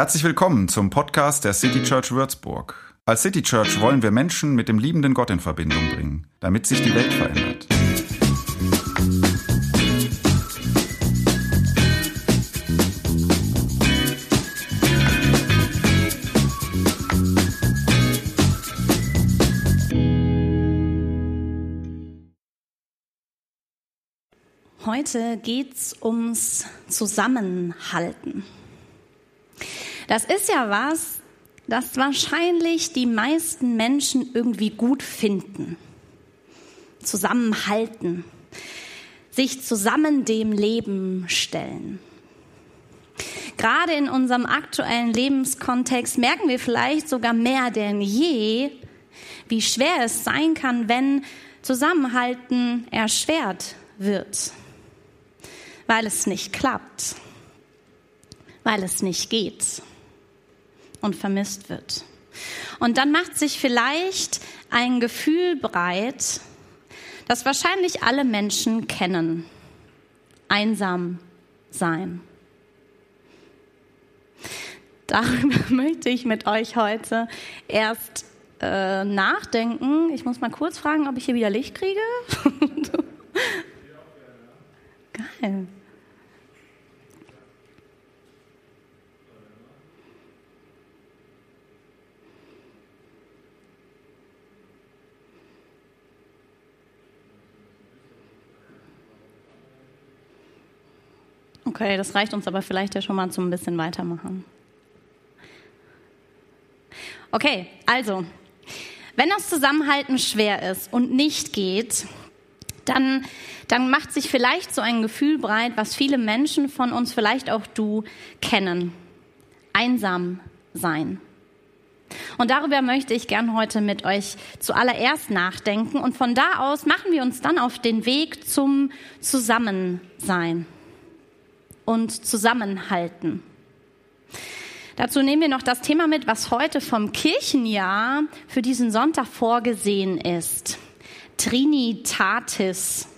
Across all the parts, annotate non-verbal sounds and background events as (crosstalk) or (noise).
Herzlich willkommen zum Podcast der City Church Würzburg. Als City Church wollen wir Menschen mit dem liebenden Gott in Verbindung bringen, damit sich die Welt verändert. Heute geht's ums Zusammenhalten. Das ist ja was, das wahrscheinlich die meisten Menschen irgendwie gut finden. Zusammenhalten, sich zusammen dem Leben stellen. Gerade in unserem aktuellen Lebenskontext merken wir vielleicht sogar mehr denn je, wie schwer es sein kann, wenn Zusammenhalten erschwert wird weil es nicht klappt, weil es nicht geht und vermisst wird. Und dann macht sich vielleicht ein Gefühl breit, das wahrscheinlich alle Menschen kennen. Einsam sein. Darüber (laughs) möchte ich mit euch heute erst äh, nachdenken. Ich muss mal kurz fragen, ob ich hier wieder Licht kriege. (laughs) Geil. Okay, das reicht uns aber vielleicht ja schon mal zum ein bisschen weitermachen. Okay, also, wenn das Zusammenhalten schwer ist und nicht geht, dann, dann macht sich vielleicht so ein Gefühl breit, was viele Menschen von uns, vielleicht auch du, kennen. Einsam sein. Und darüber möchte ich gern heute mit euch zuallererst nachdenken. Und von da aus machen wir uns dann auf den Weg zum Zusammensein und zusammenhalten. Dazu nehmen wir noch das Thema mit, was heute vom Kirchenjahr für diesen Sonntag vorgesehen ist. Trinitatis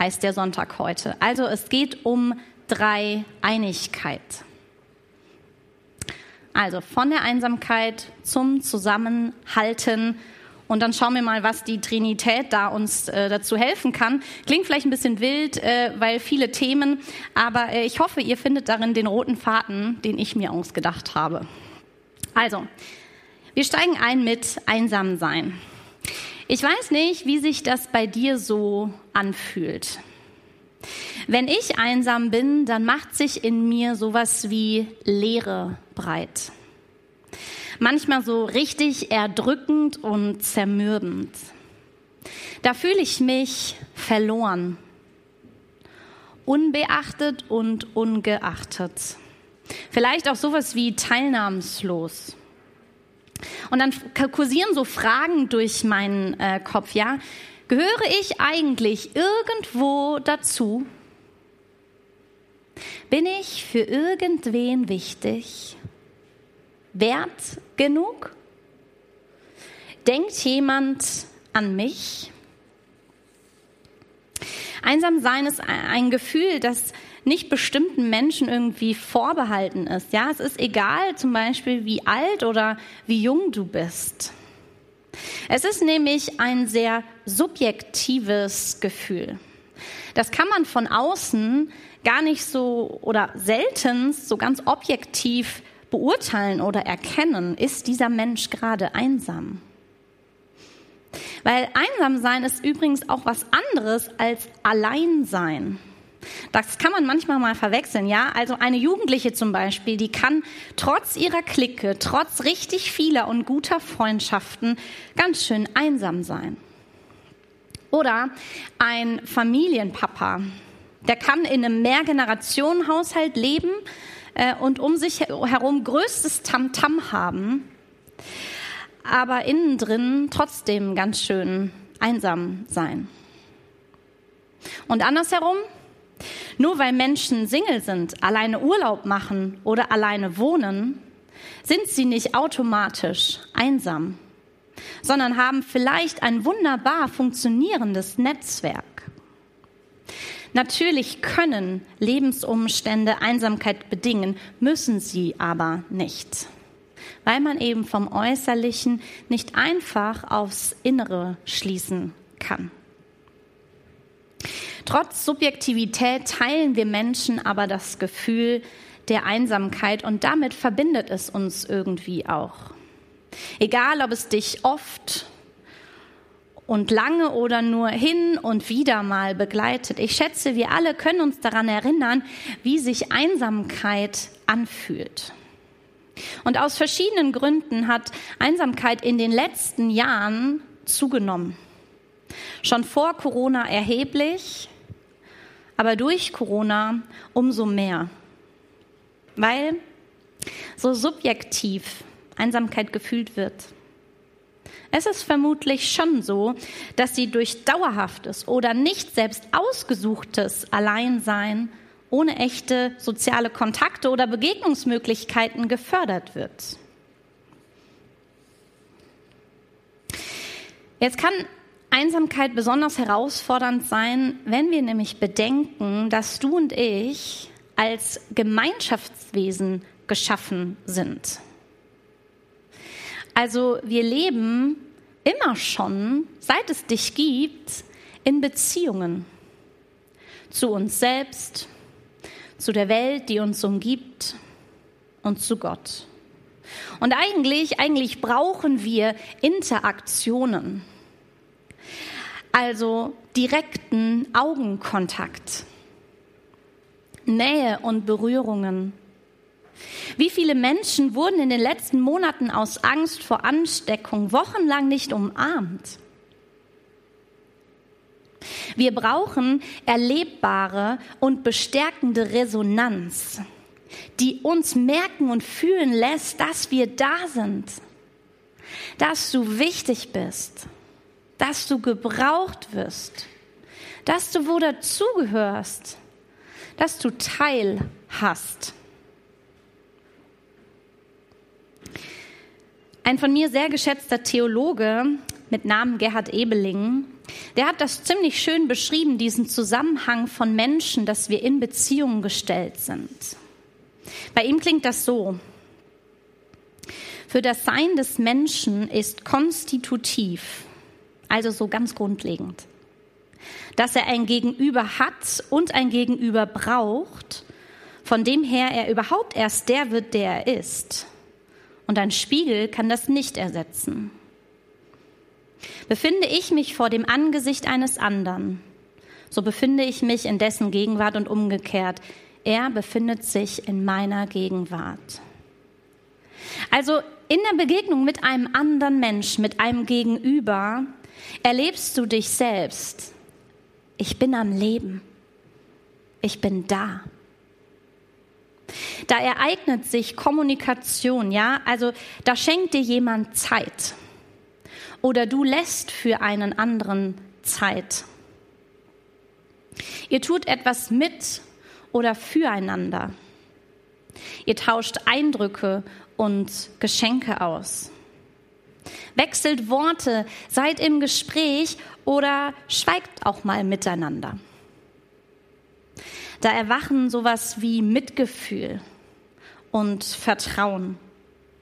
heißt der Sonntag heute. Also es geht um Dreieinigkeit. Also von der Einsamkeit zum Zusammenhalten und dann schauen wir mal, was die Trinität da uns äh, dazu helfen kann. Klingt vielleicht ein bisschen wild, äh, weil viele Themen, aber äh, ich hoffe, ihr findet darin den roten Faden, den ich mir ausgedacht habe. Also, wir steigen ein mit Einsam sein. Ich weiß nicht, wie sich das bei dir so anfühlt. Wenn ich einsam bin, dann macht sich in mir sowas wie Leere breit manchmal so richtig erdrückend und zermürbend. Da fühle ich mich verloren, unbeachtet und ungeachtet. Vielleicht auch sowas wie teilnahmslos. Und dann kursieren so Fragen durch meinen äh, Kopf, ja. Gehöre ich eigentlich irgendwo dazu? Bin ich für irgendwen wichtig? Wert genug? Denkt jemand an mich? Einsam sein ist ein Gefühl, das nicht bestimmten Menschen irgendwie vorbehalten ist. Ja, es ist egal, zum Beispiel, wie alt oder wie jung du bist. Es ist nämlich ein sehr subjektives Gefühl. Das kann man von außen gar nicht so oder selten so ganz objektiv beurteilen oder erkennen, ist dieser Mensch gerade einsam. Weil einsam sein ist übrigens auch was anderes als allein sein. Das kann man manchmal mal verwechseln, ja. Also eine Jugendliche zum Beispiel, die kann trotz ihrer Clique, trotz richtig vieler und guter Freundschaften ganz schön einsam sein. Oder ein Familienpapa, der kann in einem Mehrgenerationenhaushalt leben, äh, und um sich herum größtes Tamtam -Tam haben, aber innen drin trotzdem ganz schön einsam sein. Und andersherum, nur weil Menschen Single sind, alleine Urlaub machen oder alleine wohnen, sind sie nicht automatisch einsam, sondern haben vielleicht ein wunderbar funktionierendes Netzwerk. Natürlich können Lebensumstände Einsamkeit bedingen, müssen sie aber nicht, weil man eben vom Äußerlichen nicht einfach aufs Innere schließen kann. Trotz Subjektivität teilen wir Menschen aber das Gefühl der Einsamkeit und damit verbindet es uns irgendwie auch. Egal, ob es dich oft und lange oder nur hin und wieder mal begleitet. Ich schätze, wir alle können uns daran erinnern, wie sich Einsamkeit anfühlt. Und aus verschiedenen Gründen hat Einsamkeit in den letzten Jahren zugenommen. Schon vor Corona erheblich, aber durch Corona umso mehr. Weil so subjektiv Einsamkeit gefühlt wird. Es ist vermutlich schon so, dass sie durch dauerhaftes oder nicht selbst ausgesuchtes Alleinsein ohne echte soziale Kontakte oder Begegnungsmöglichkeiten gefördert wird. Jetzt kann Einsamkeit besonders herausfordernd sein, wenn wir nämlich bedenken, dass du und ich als Gemeinschaftswesen geschaffen sind. Also wir leben immer schon, seit es dich gibt, in Beziehungen zu uns selbst, zu der Welt, die uns umgibt und zu Gott. Und eigentlich, eigentlich brauchen wir Interaktionen, also direkten Augenkontakt, Nähe und Berührungen. Wie viele Menschen wurden in den letzten Monaten aus Angst vor Ansteckung wochenlang nicht umarmt? Wir brauchen erlebbare und bestärkende Resonanz, die uns merken und fühlen lässt, dass wir da sind, dass du wichtig bist, dass du gebraucht wirst, dass du wo dazugehörst, dass du Teil hast. Ein von mir sehr geschätzter Theologe mit Namen Gerhard Ebeling, der hat das ziemlich schön beschrieben, diesen Zusammenhang von Menschen, dass wir in Beziehungen gestellt sind. Bei ihm klingt das so. Für das Sein des Menschen ist konstitutiv, also so ganz grundlegend, dass er ein Gegenüber hat und ein Gegenüber braucht, von dem her er überhaupt erst der wird, der er ist. Und ein Spiegel kann das nicht ersetzen. Befinde ich mich vor dem Angesicht eines anderen, so befinde ich mich in dessen Gegenwart und umgekehrt. Er befindet sich in meiner Gegenwart. Also in der Begegnung mit einem anderen Menschen, mit einem Gegenüber, erlebst du dich selbst. Ich bin am Leben. Ich bin da. Da ereignet sich Kommunikation, ja? Also da schenkt dir jemand Zeit. Oder du lässt für einen anderen Zeit. Ihr tut etwas mit oder füreinander. Ihr tauscht Eindrücke und Geschenke aus. Wechselt Worte, seid im Gespräch oder schweigt auch mal miteinander. Da erwachen sowas wie Mitgefühl und Vertrauen,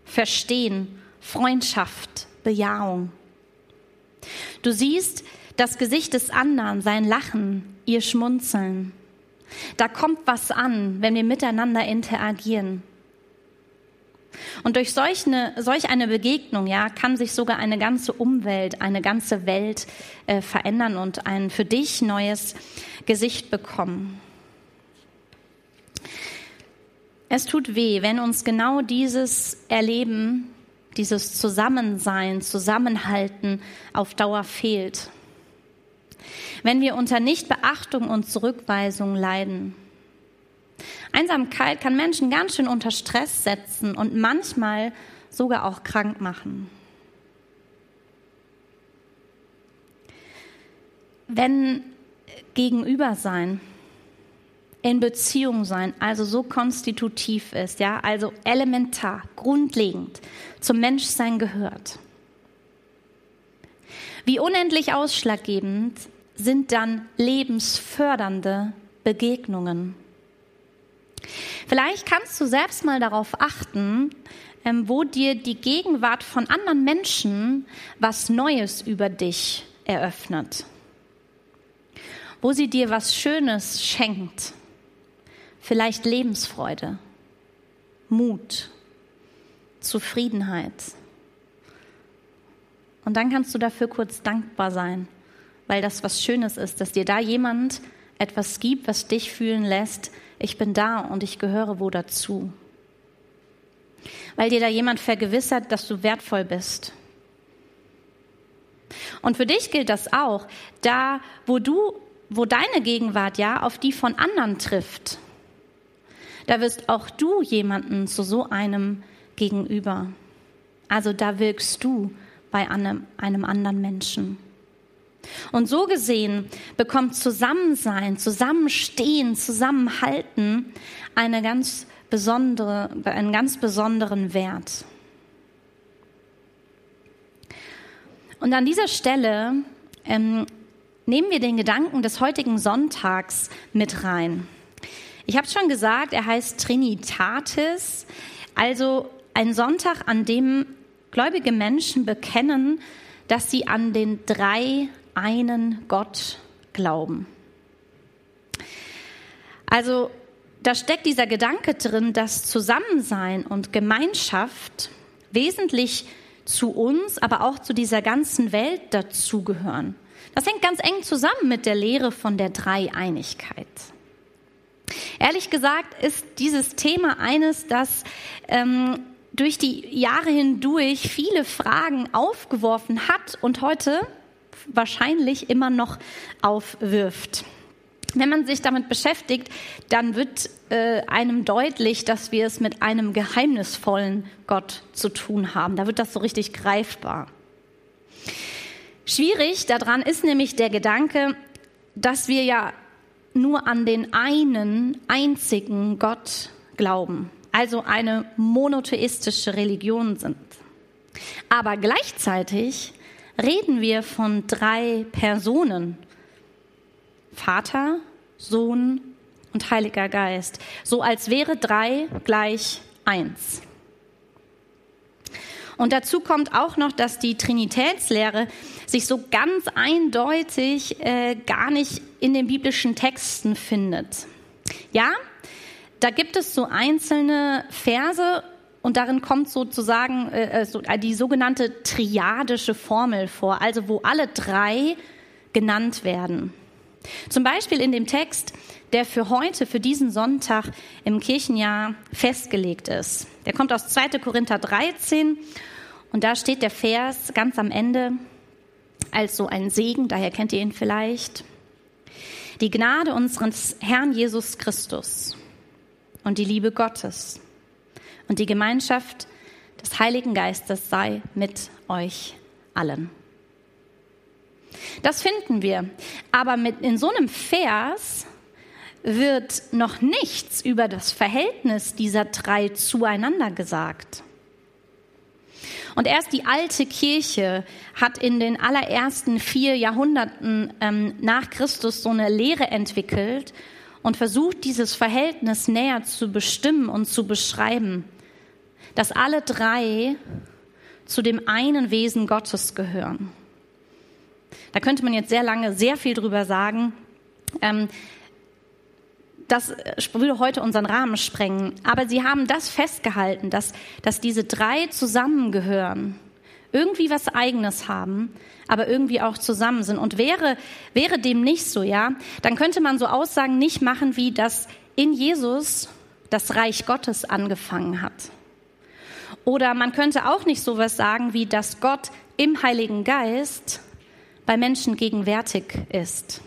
Verstehen, Freundschaft, Bejahung. Du siehst das Gesicht des anderen, sein Lachen, ihr Schmunzeln. Da kommt was an, wenn wir miteinander interagieren. Und durch solch eine, solch eine Begegnung ja, kann sich sogar eine ganze Umwelt, eine ganze Welt äh, verändern und ein für dich neues Gesicht bekommen. Es tut weh, wenn uns genau dieses Erleben, dieses Zusammensein, Zusammenhalten auf Dauer fehlt. Wenn wir unter Nichtbeachtung und Zurückweisung leiden. Einsamkeit kann Menschen ganz schön unter Stress setzen und manchmal sogar auch krank machen. Wenn Gegenüber sein in Beziehung sein, also so konstitutiv ist, ja, also elementar, grundlegend zum Menschsein gehört. Wie unendlich ausschlaggebend sind dann lebensfördernde Begegnungen. Vielleicht kannst du selbst mal darauf achten, ähm, wo dir die Gegenwart von anderen Menschen was Neues über dich eröffnet, wo sie dir was Schönes schenkt, vielleicht Lebensfreude, Mut, Zufriedenheit. Und dann kannst du dafür kurz dankbar sein, weil das was Schönes ist, dass dir da jemand etwas gibt, was dich fühlen lässt, ich bin da und ich gehöre wo dazu. Weil dir da jemand vergewissert, dass du wertvoll bist. Und für dich gilt das auch, da wo du, wo deine Gegenwart ja auf die von anderen trifft, da wirst auch du jemanden zu so einem gegenüber. Also da wirkst du bei einem, einem anderen Menschen. Und so gesehen bekommt Zusammensein, Zusammenstehen, Zusammenhalten eine ganz besondere, einen ganz besonderen Wert. Und an dieser Stelle ähm, nehmen wir den Gedanken des heutigen Sonntags mit rein. Ich habe schon gesagt, er heißt Trinitatis, also ein Sonntag, an dem gläubige Menschen bekennen, dass sie an den drei einen Gott glauben. Also da steckt dieser Gedanke drin, dass Zusammensein und Gemeinschaft wesentlich zu uns, aber auch zu dieser ganzen Welt dazugehören. Das hängt ganz eng zusammen mit der Lehre von der Dreieinigkeit. Ehrlich gesagt ist dieses Thema eines, das ähm, durch die Jahre hindurch viele Fragen aufgeworfen hat und heute wahrscheinlich immer noch aufwirft. Wenn man sich damit beschäftigt, dann wird äh, einem deutlich, dass wir es mit einem geheimnisvollen Gott zu tun haben. Da wird das so richtig greifbar. Schwierig daran ist nämlich der Gedanke, dass wir ja nur an den einen einzigen Gott glauben, also eine monotheistische Religion sind. Aber gleichzeitig reden wir von drei Personen. Vater, Sohn und Heiliger Geist. So als wäre drei gleich eins. Und dazu kommt auch noch, dass die Trinitätslehre sich so ganz eindeutig äh, gar nicht in den biblischen Texten findet. Ja, da gibt es so einzelne Verse und darin kommt sozusagen äh, äh so, äh, die sogenannte triadische Formel vor, also wo alle drei genannt werden. Zum Beispiel in dem Text, der für heute, für diesen Sonntag im Kirchenjahr festgelegt ist. Der kommt aus 2. Korinther 13 und da steht der Vers ganz am Ende als so ein Segen, daher kennt ihr ihn vielleicht. Die Gnade unseres Herrn Jesus Christus und die Liebe Gottes und die Gemeinschaft des Heiligen Geistes sei mit euch allen. Das finden wir. Aber mit, in so einem Vers wird noch nichts über das Verhältnis dieser drei zueinander gesagt. Und erst die alte Kirche hat in den allerersten vier Jahrhunderten ähm, nach Christus so eine Lehre entwickelt und versucht, dieses Verhältnis näher zu bestimmen und zu beschreiben dass alle drei zu dem einen Wesen Gottes gehören. Da könnte man jetzt sehr lange sehr viel drüber sagen. Ähm, das würde heute unseren Rahmen sprengen. Aber sie haben das festgehalten, dass, dass diese drei zusammengehören, irgendwie was Eigenes haben, aber irgendwie auch zusammen sind. Und wäre, wäre dem nicht so, ja, dann könnte man so Aussagen nicht machen, wie dass in Jesus das Reich Gottes angefangen hat. Oder man könnte auch nicht sowas sagen, wie dass Gott im Heiligen Geist bei Menschen gegenwärtig ist.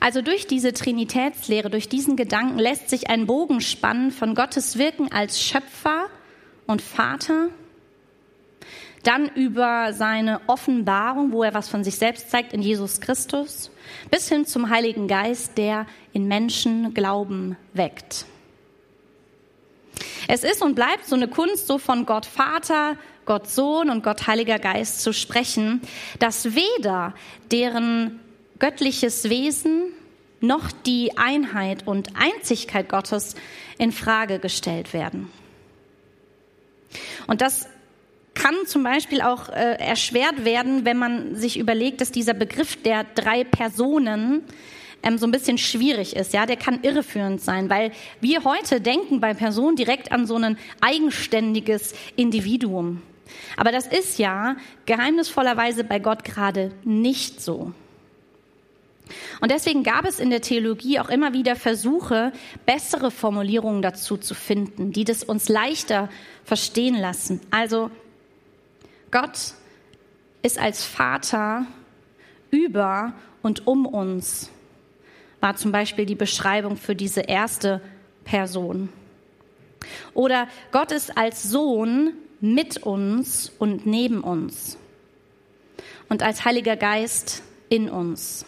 Also durch diese Trinitätslehre, durch diesen Gedanken lässt sich ein Bogen spannen von Gottes Wirken als Schöpfer und Vater, dann über seine Offenbarung, wo er was von sich selbst zeigt in Jesus Christus, bis hin zum Heiligen Geist, der in Menschen Glauben weckt. Es ist und bleibt so eine Kunst, so von Gott Vater, Gott Sohn und Gott Heiliger Geist zu sprechen, dass weder deren göttliches Wesen noch die Einheit und Einzigkeit Gottes in Frage gestellt werden. Und das kann zum Beispiel auch äh, erschwert werden, wenn man sich überlegt, dass dieser Begriff der drei Personen ähm, so ein bisschen schwierig ist. Ja, der kann irreführend sein, weil wir heute denken bei Personen direkt an so ein eigenständiges Individuum. Aber das ist ja geheimnisvollerweise bei Gott gerade nicht so. Und deswegen gab es in der Theologie auch immer wieder Versuche, bessere Formulierungen dazu zu finden, die das uns leichter verstehen lassen. Also Gott ist als Vater über und um uns, war zum Beispiel die Beschreibung für diese erste Person. Oder Gott ist als Sohn mit uns und neben uns und als Heiliger Geist in uns.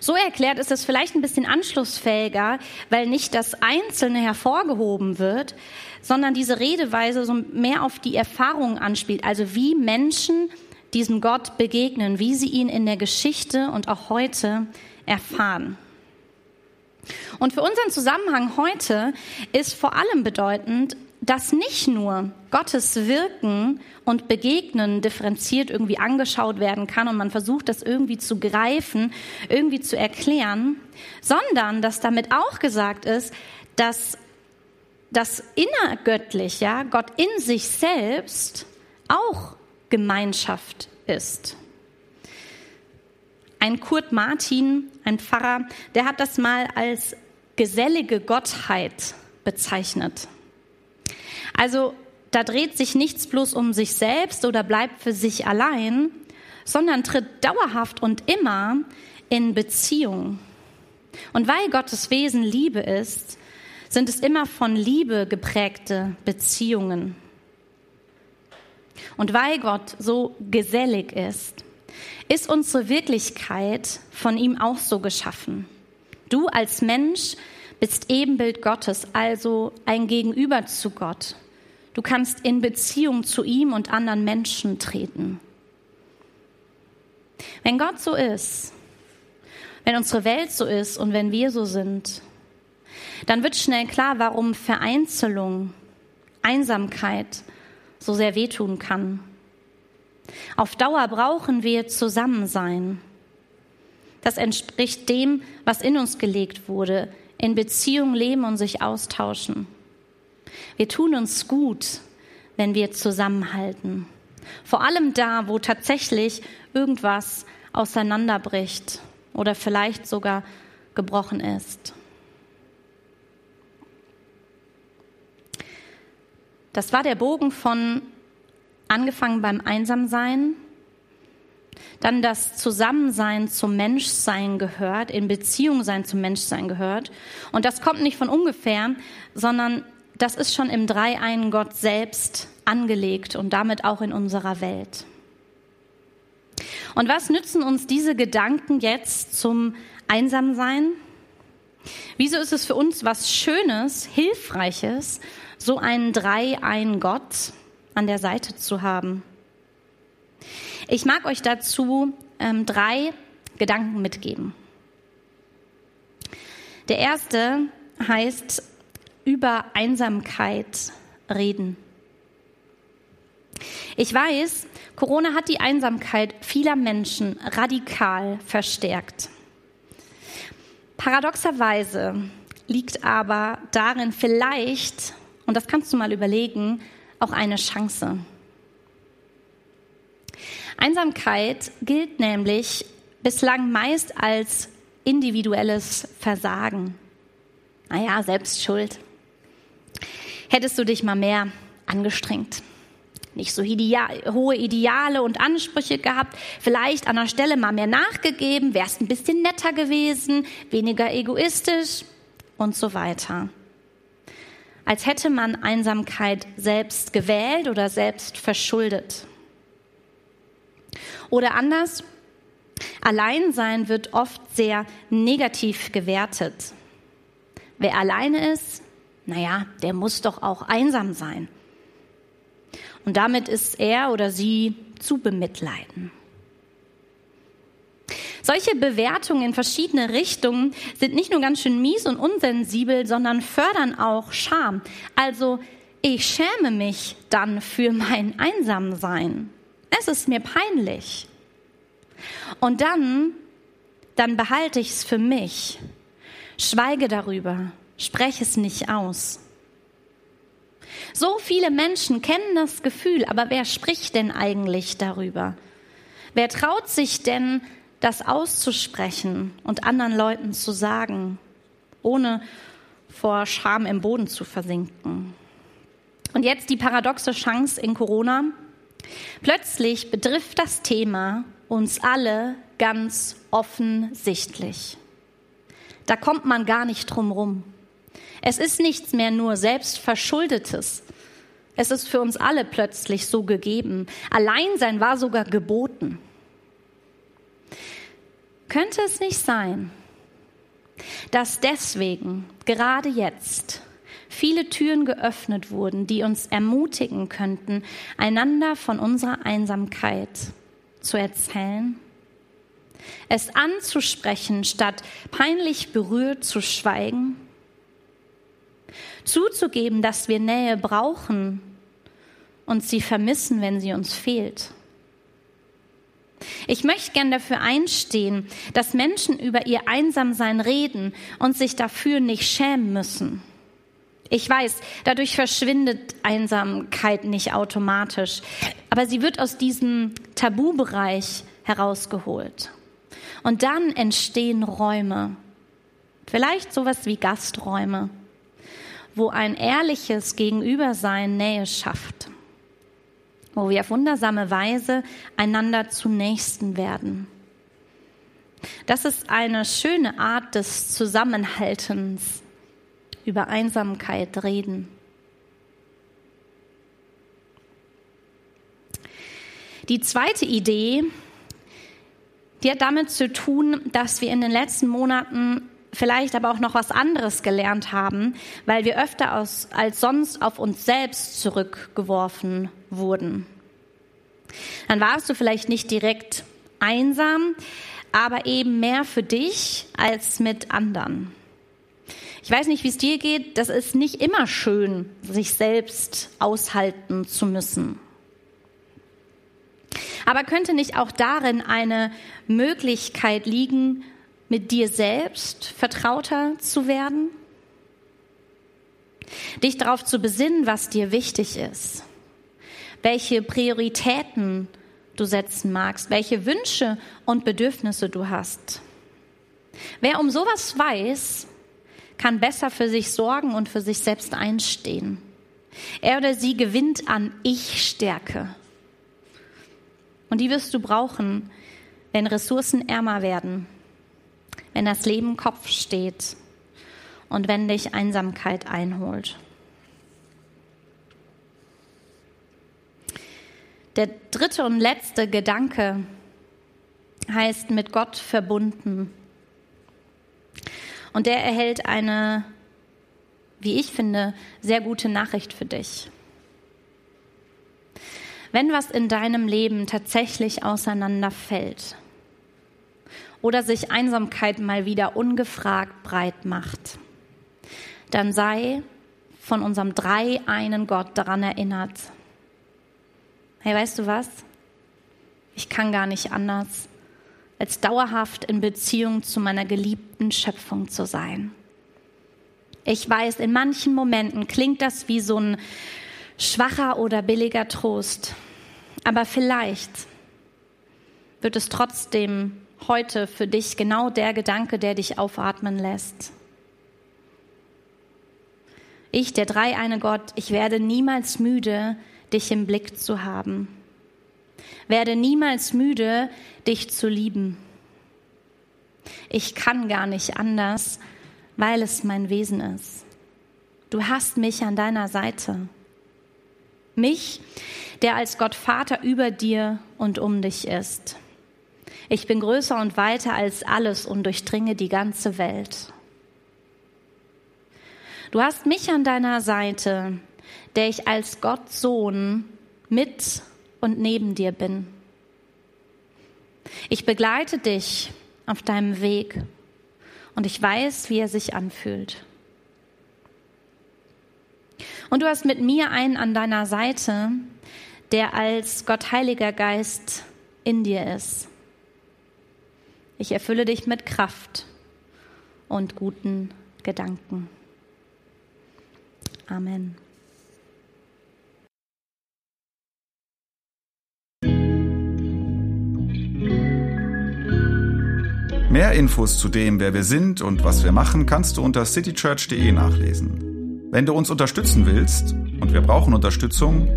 So erklärt ist es vielleicht ein bisschen anschlussfähiger, weil nicht das Einzelne hervorgehoben wird, sondern diese Redeweise so mehr auf die Erfahrung anspielt, also wie Menschen diesem Gott begegnen, wie sie ihn in der Geschichte und auch heute erfahren. Und für unseren Zusammenhang heute ist vor allem bedeutend, dass nicht nur Gottes Wirken und Begegnen differenziert irgendwie angeschaut werden kann und man versucht, das irgendwie zu greifen, irgendwie zu erklären, sondern dass damit auch gesagt ist, dass das innergöttlich, ja, Gott in sich selbst auch Gemeinschaft ist. Ein Kurt Martin, ein Pfarrer, der hat das mal als gesellige Gottheit bezeichnet. Also da dreht sich nichts bloß um sich selbst oder bleibt für sich allein, sondern tritt dauerhaft und immer in Beziehung. Und weil Gottes Wesen Liebe ist, sind es immer von Liebe geprägte Beziehungen. Und weil Gott so gesellig ist, ist unsere Wirklichkeit von ihm auch so geschaffen. Du als Mensch bist Ebenbild Gottes, also ein Gegenüber zu Gott. Du kannst in Beziehung zu ihm und anderen Menschen treten. Wenn Gott so ist, wenn unsere Welt so ist und wenn wir so sind, dann wird schnell klar, warum Vereinzelung, Einsamkeit so sehr wehtun kann. Auf Dauer brauchen wir Zusammensein. Das entspricht dem, was in uns gelegt wurde, in Beziehung leben und sich austauschen. Wir tun uns gut, wenn wir zusammenhalten. Vor allem da, wo tatsächlich irgendwas auseinanderbricht oder vielleicht sogar gebrochen ist. Das war der Bogen von angefangen beim Einsamsein, dann das Zusammensein zum Menschsein gehört, in Beziehung sein zum Menschsein gehört. Und das kommt nicht von ungefähr, sondern das ist schon im Dreieinen Gott selbst angelegt und damit auch in unserer Welt. Und was nützen uns diese Gedanken jetzt zum Einsamsein? Wieso ist es für uns was Schönes, Hilfreiches, so einen Dreiein Gott an der Seite zu haben? Ich mag euch dazu ähm, drei Gedanken mitgeben. Der erste heißt über Einsamkeit reden. Ich weiß, Corona hat die Einsamkeit vieler Menschen radikal verstärkt. Paradoxerweise liegt aber darin vielleicht, und das kannst du mal überlegen, auch eine Chance. Einsamkeit gilt nämlich bislang meist als individuelles Versagen. Naja, selbst schuld hättest du dich mal mehr angestrengt. Nicht so ideal, hohe Ideale und Ansprüche gehabt, vielleicht an der Stelle mal mehr nachgegeben, wärst ein bisschen netter gewesen, weniger egoistisch und so weiter. Als hätte man Einsamkeit selbst gewählt oder selbst verschuldet. Oder anders, Alleinsein wird oft sehr negativ gewertet. Wer alleine ist, naja, der muss doch auch einsam sein. Und damit ist er oder sie zu bemitleiden. Solche Bewertungen in verschiedene Richtungen sind nicht nur ganz schön mies und unsensibel, sondern fördern auch Scham. Also ich schäme mich dann für mein Einsamsein. Es ist mir peinlich. Und dann, dann behalte ich es für mich. Schweige darüber. Spreche es nicht aus. So viele Menschen kennen das Gefühl, aber wer spricht denn eigentlich darüber? Wer traut sich denn, das auszusprechen und anderen Leuten zu sagen, ohne vor Scham im Boden zu versinken? Und jetzt die paradoxe Chance in Corona. Plötzlich betrifft das Thema uns alle ganz offensichtlich. Da kommt man gar nicht drum rum. Es ist nichts mehr nur selbstverschuldetes. Es ist für uns alle plötzlich so gegeben. Alleinsein war sogar geboten. Könnte es nicht sein, dass deswegen gerade jetzt viele Türen geöffnet wurden, die uns ermutigen könnten, einander von unserer Einsamkeit zu erzählen? Es anzusprechen, statt peinlich berührt zu schweigen? Zuzugeben, dass wir Nähe brauchen und sie vermissen, wenn sie uns fehlt. Ich möchte gern dafür einstehen, dass Menschen über ihr Einsamsein reden und sich dafür nicht schämen müssen. Ich weiß, dadurch verschwindet Einsamkeit nicht automatisch, aber sie wird aus diesem Tabubereich herausgeholt. Und dann entstehen Räume, vielleicht sowas wie Gasträume, wo ein ehrliches Gegenübersein Nähe schafft, wo wir auf wundersame Weise einander zu Nächsten werden. Das ist eine schöne Art des Zusammenhaltens, über Einsamkeit reden. Die zweite Idee, die hat damit zu tun, dass wir in den letzten Monaten vielleicht aber auch noch was anderes gelernt haben, weil wir öfter aus, als sonst auf uns selbst zurückgeworfen wurden. Dann warst du vielleicht nicht direkt einsam, aber eben mehr für dich als mit anderen. Ich weiß nicht, wie es dir geht, das ist nicht immer schön, sich selbst aushalten zu müssen. Aber könnte nicht auch darin eine Möglichkeit liegen, mit dir selbst vertrauter zu werden? Dich darauf zu besinnen, was dir wichtig ist, welche Prioritäten du setzen magst, welche Wünsche und Bedürfnisse du hast. Wer um sowas weiß, kann besser für sich sorgen und für sich selbst einstehen. Er oder sie gewinnt an Ich-Stärke. Und die wirst du brauchen, wenn Ressourcen ärmer werden wenn das Leben Kopf steht und wenn dich Einsamkeit einholt. Der dritte und letzte Gedanke heißt mit Gott verbunden. Und der erhält eine, wie ich finde, sehr gute Nachricht für dich. Wenn was in deinem Leben tatsächlich auseinanderfällt, oder sich Einsamkeit mal wieder ungefragt breit macht, dann sei von unserem drei einen Gott daran erinnert. Hey, weißt du was? Ich kann gar nicht anders, als dauerhaft in Beziehung zu meiner geliebten Schöpfung zu sein. Ich weiß, in manchen Momenten klingt das wie so ein schwacher oder billiger Trost, aber vielleicht wird es trotzdem heute für dich genau der Gedanke, der dich aufatmen lässt. Ich, der dreieine Gott, ich werde niemals müde, dich im Blick zu haben. Werde niemals müde, dich zu lieben. Ich kann gar nicht anders, weil es mein Wesen ist. Du hast mich an deiner Seite. Mich, der als Gott Vater über dir und um dich ist. Ich bin größer und weiter als alles und durchdringe die ganze Welt. Du hast mich an deiner Seite, der ich als Gott Sohn mit und neben dir bin. Ich begleite dich auf deinem Weg und ich weiß, wie er sich anfühlt. Und du hast mit mir einen an deiner Seite, der als Gott Heiliger Geist in dir ist. Ich erfülle dich mit Kraft und guten Gedanken. Amen. Mehr Infos zu dem, wer wir sind und was wir machen, kannst du unter citychurch.de nachlesen. Wenn du uns unterstützen willst, und wir brauchen Unterstützung,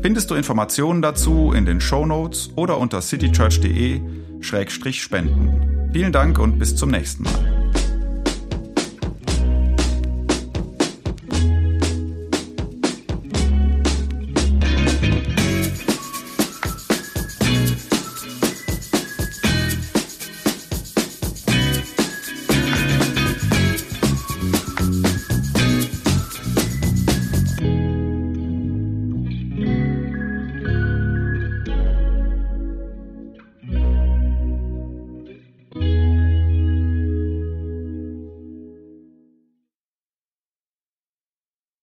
findest du Informationen dazu in den Show Notes oder unter citychurch.de-spenden. Vielen Dank und bis zum nächsten Mal.